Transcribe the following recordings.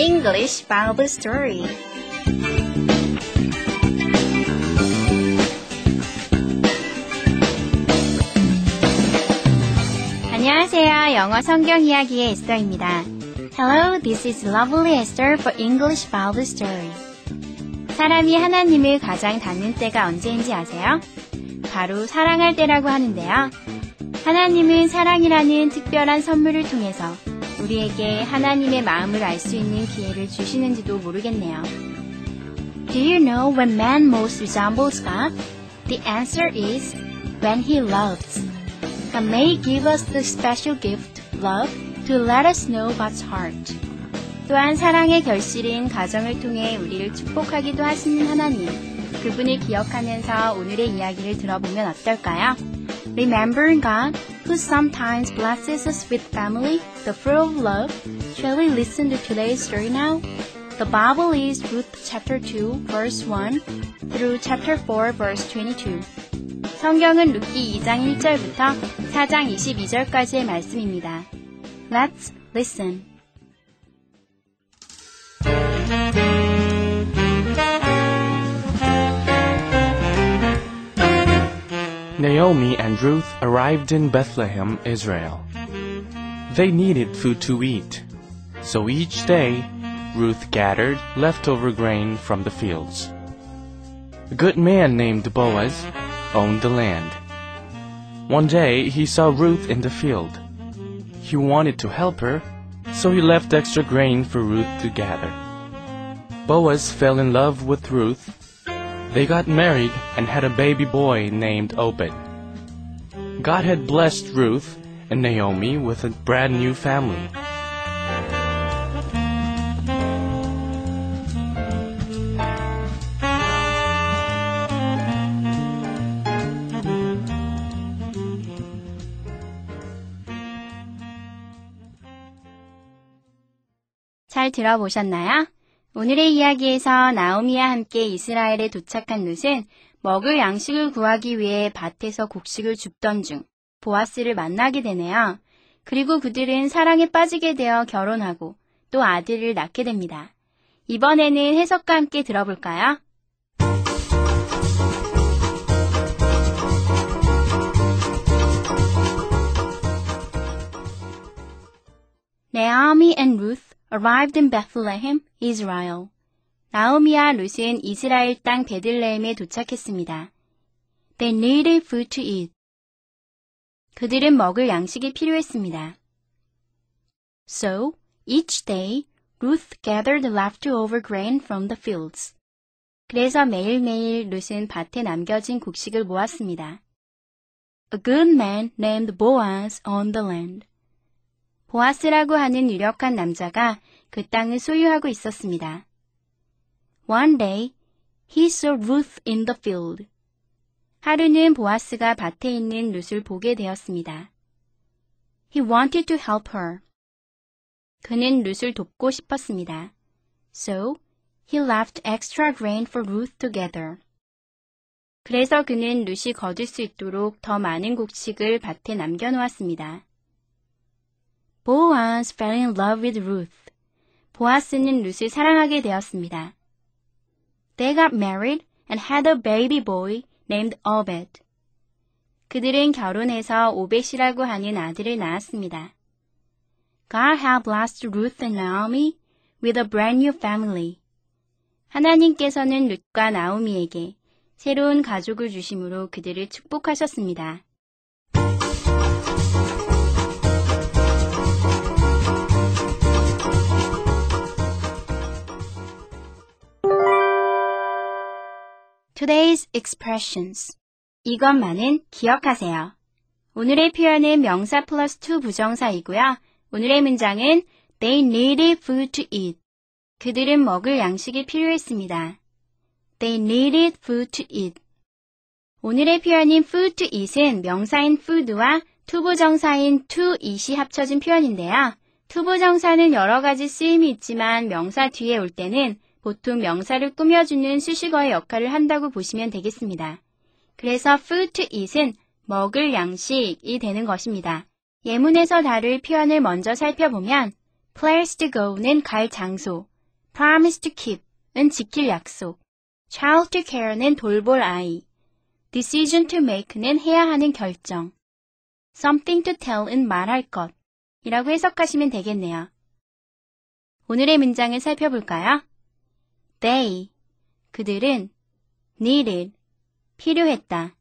English Bible Story. 안녕하세요. 영어 성경 이야기의 에스더입니다. Hello, this is Lovely Esther for English Bible Story. 사람이 하나님을 가장 닿는 때가 언제인지 아세요? 바로 사랑할 때라고 하는데요. 하나님은 사랑이라는 특별한 선물을 통해서 우리에게 하나님의 마음을 알 수 있는 기회를 주시는지도 모르겠네요. Do you know when man most resembles God? The answer is when he loves. God may give us the special gift, love, to let us know God's heart. 또한 사랑의 결실인 가정을 통해 우리를 축복하기도 하시는 하나님. 그분을 기억하면서 오늘의 이야기를 들어보면 어떨까요? Remembering God, who sometimes blesses us with family, the fruit of love. Shall we listen to today's story now? The Bible is Ruth chapter 2 verse 1 through chapter 4 verse 22. 성경은 룻기 2장 1절부터 4장 22절까지의 말씀입니다. Let's listen. Naomi and Ruth arrived in Bethlehem, Israel. They needed food to eat, so each day Ruth gathered leftover grain from the fields. A good man named Boaz owned the land. One day he saw Ruth in the field. He wanted to help her, so he left extra grain for Ruth to gather. Boaz fell in love with Ruth they got married and had a baby boy named Obed. God had blessed Ruth and Naomi with a brand new family. 잘 들어보셨나요? 오늘의 이야기에서 나오미와 함께 이스라엘에 도착한 룻은 먹을 양식을 구하기 위해 밭에서 곡식을 줍던 중 보아스를 만나게 되네요. 그리고 그들은 사랑에 빠지게 되어 결혼하고 또 아들을 낳게 됩니다. 이번에는 해석과 함께 들어볼까요? Naomi and Ruth arrived in Bethlehem, Israel. 나오미와 룻은 이스라엘 땅 베들레헴에 도착했습니다. They needed food to eat. 그들은 먹을 양식이 필요했습니다. So, each day, Ruth gathered leftover grain from the fields. 그래서 매일매일 룻은 밭에 남겨진 곡식을 모았습니다. A good man named Boaz owned the land. 보아스라고 하는 유력한 남자가 그 땅을 소유하고 있었습니다. One day, he saw Ruth in the field. 하루는 보아스가 밭에 있는 룻을 보게 되었습니다. He wanted to help her. 그는 룻을 돕고 싶었습니다. So, he left extra grain for Ruth to gather. 그래서 그는 룻이 거둘 수 있도록 더 많은 곡식을 밭에 남겨놓았습니다. Boaz fell in love with Ruth. 보아스는 룻을 사랑하게 되었습니다. They got married and had a baby boy named Obed. 그들은 결혼해서 오벳이라고 하는 아들을 낳았습니다. God had blessed Ruth and Naomi with a brand new family. 하나님께서는 룻과 나오미에게 새로운 가족을 주심으로 그들을 축복하셨습니다. Today's expressions. 이것만은 기억하세요. 오늘의 표현은 명사 플러스 to 부정사이고요. 오늘의 문장은 They needed food to eat. 그들은 먹을 양식이 필요했습니다. They needed food to eat. 오늘의 표현인 food to eat은 명사인 food와 투부정사인 to eat이 합쳐진 표현인데요. 투부정사는 여러 가지 쓰임이 있지만 명사 뒤에 올 때는 보통 명사를 꾸며주는 수식어의 역할을 한다고 보시면 되겠습니다. 그래서 food to eat은 먹을 양식이 되는 것입니다. 예문에서 다룰 표현을 먼저 살펴보면 place to go는 갈 장소, promise to keep은 지킬 약속, child to care는 돌볼 아이, decision to make는 해야 하는 결정, something to tell은 말할 것 이라고 해석하시면 되겠네요. 오늘의 문장을 살펴볼까요? They, 그들은 needed, 필요했다.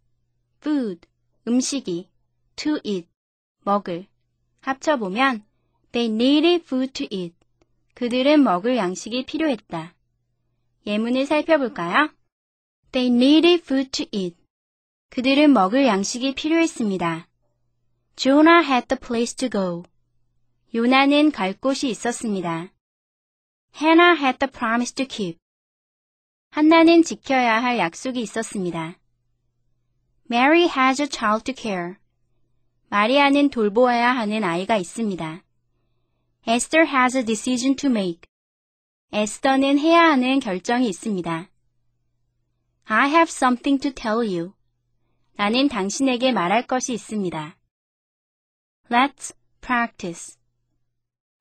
food, 음식이 to eat, 먹을. 합쳐보면 they needed food to eat. 그들은 먹을 양식이 필요했다. 예문을 살펴볼까요? They needed food to eat. 그들은 먹을 양식이 필요했습니다. Jonah had the place to go. 요나는 갈 곳이 있었습니다. Hannah had the promise to keep. 한나는 지켜야 할 약속이 있었습니다. Mary has a child to care. 마리아는 돌보아야 하는 아이가 있습니다. Esther has a decision to make. 에스더는 해야 하는 결정이 있습니다. I have something to tell you. 나는 당신에게 말할 것이 있습니다. Let's practice.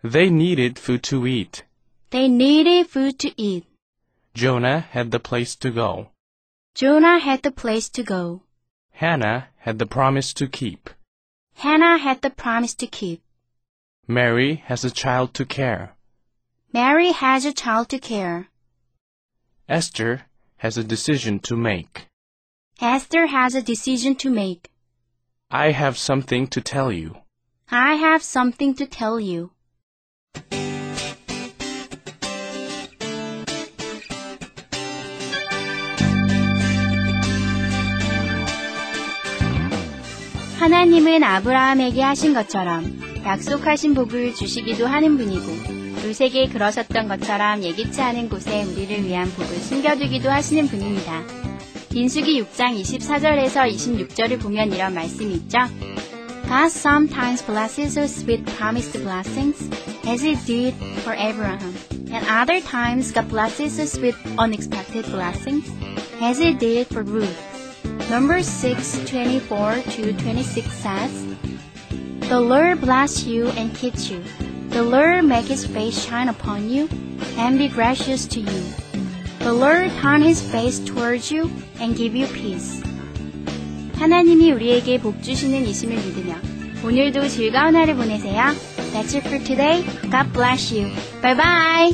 They needed food to eat. They needed food to eat. Jonah had the place to go. Jonah had the place to go. Hannah had the promise to keep. Hannah had the promise to keep. Mary has a child to care. Mary has a child to care. Esther has a decision to make. Esther has a decision to make. I have something to tell you. I have something to tell you. 하나님은 아브라함에게 하신 것처럼 약속하신 복을 주시기도 하는 분이고 루세게 그러셨던 것처럼 예기치 않은 곳에 우리를 위한 복을 숨겨두기도 하시는 분입니다. 민수기 6장 24절에서 26절을 보면 이런 말씀이 있죠. God sometimes blesses us with promised blessings, as He did for Abraham. And other times God blesses us with unexpected blessings, as He did for Ruth. Number 6, 24 to 26 says, The Lord bless you and keep you. The Lord make his face shine upon you and be gracious to you. The Lord turn his face towards you and give you peace. 하나님이 우리에게 복 주시는 이심을 믿으며 오늘도 즐거운 하루 보내세요. That's it for today. God bless you. Bye bye.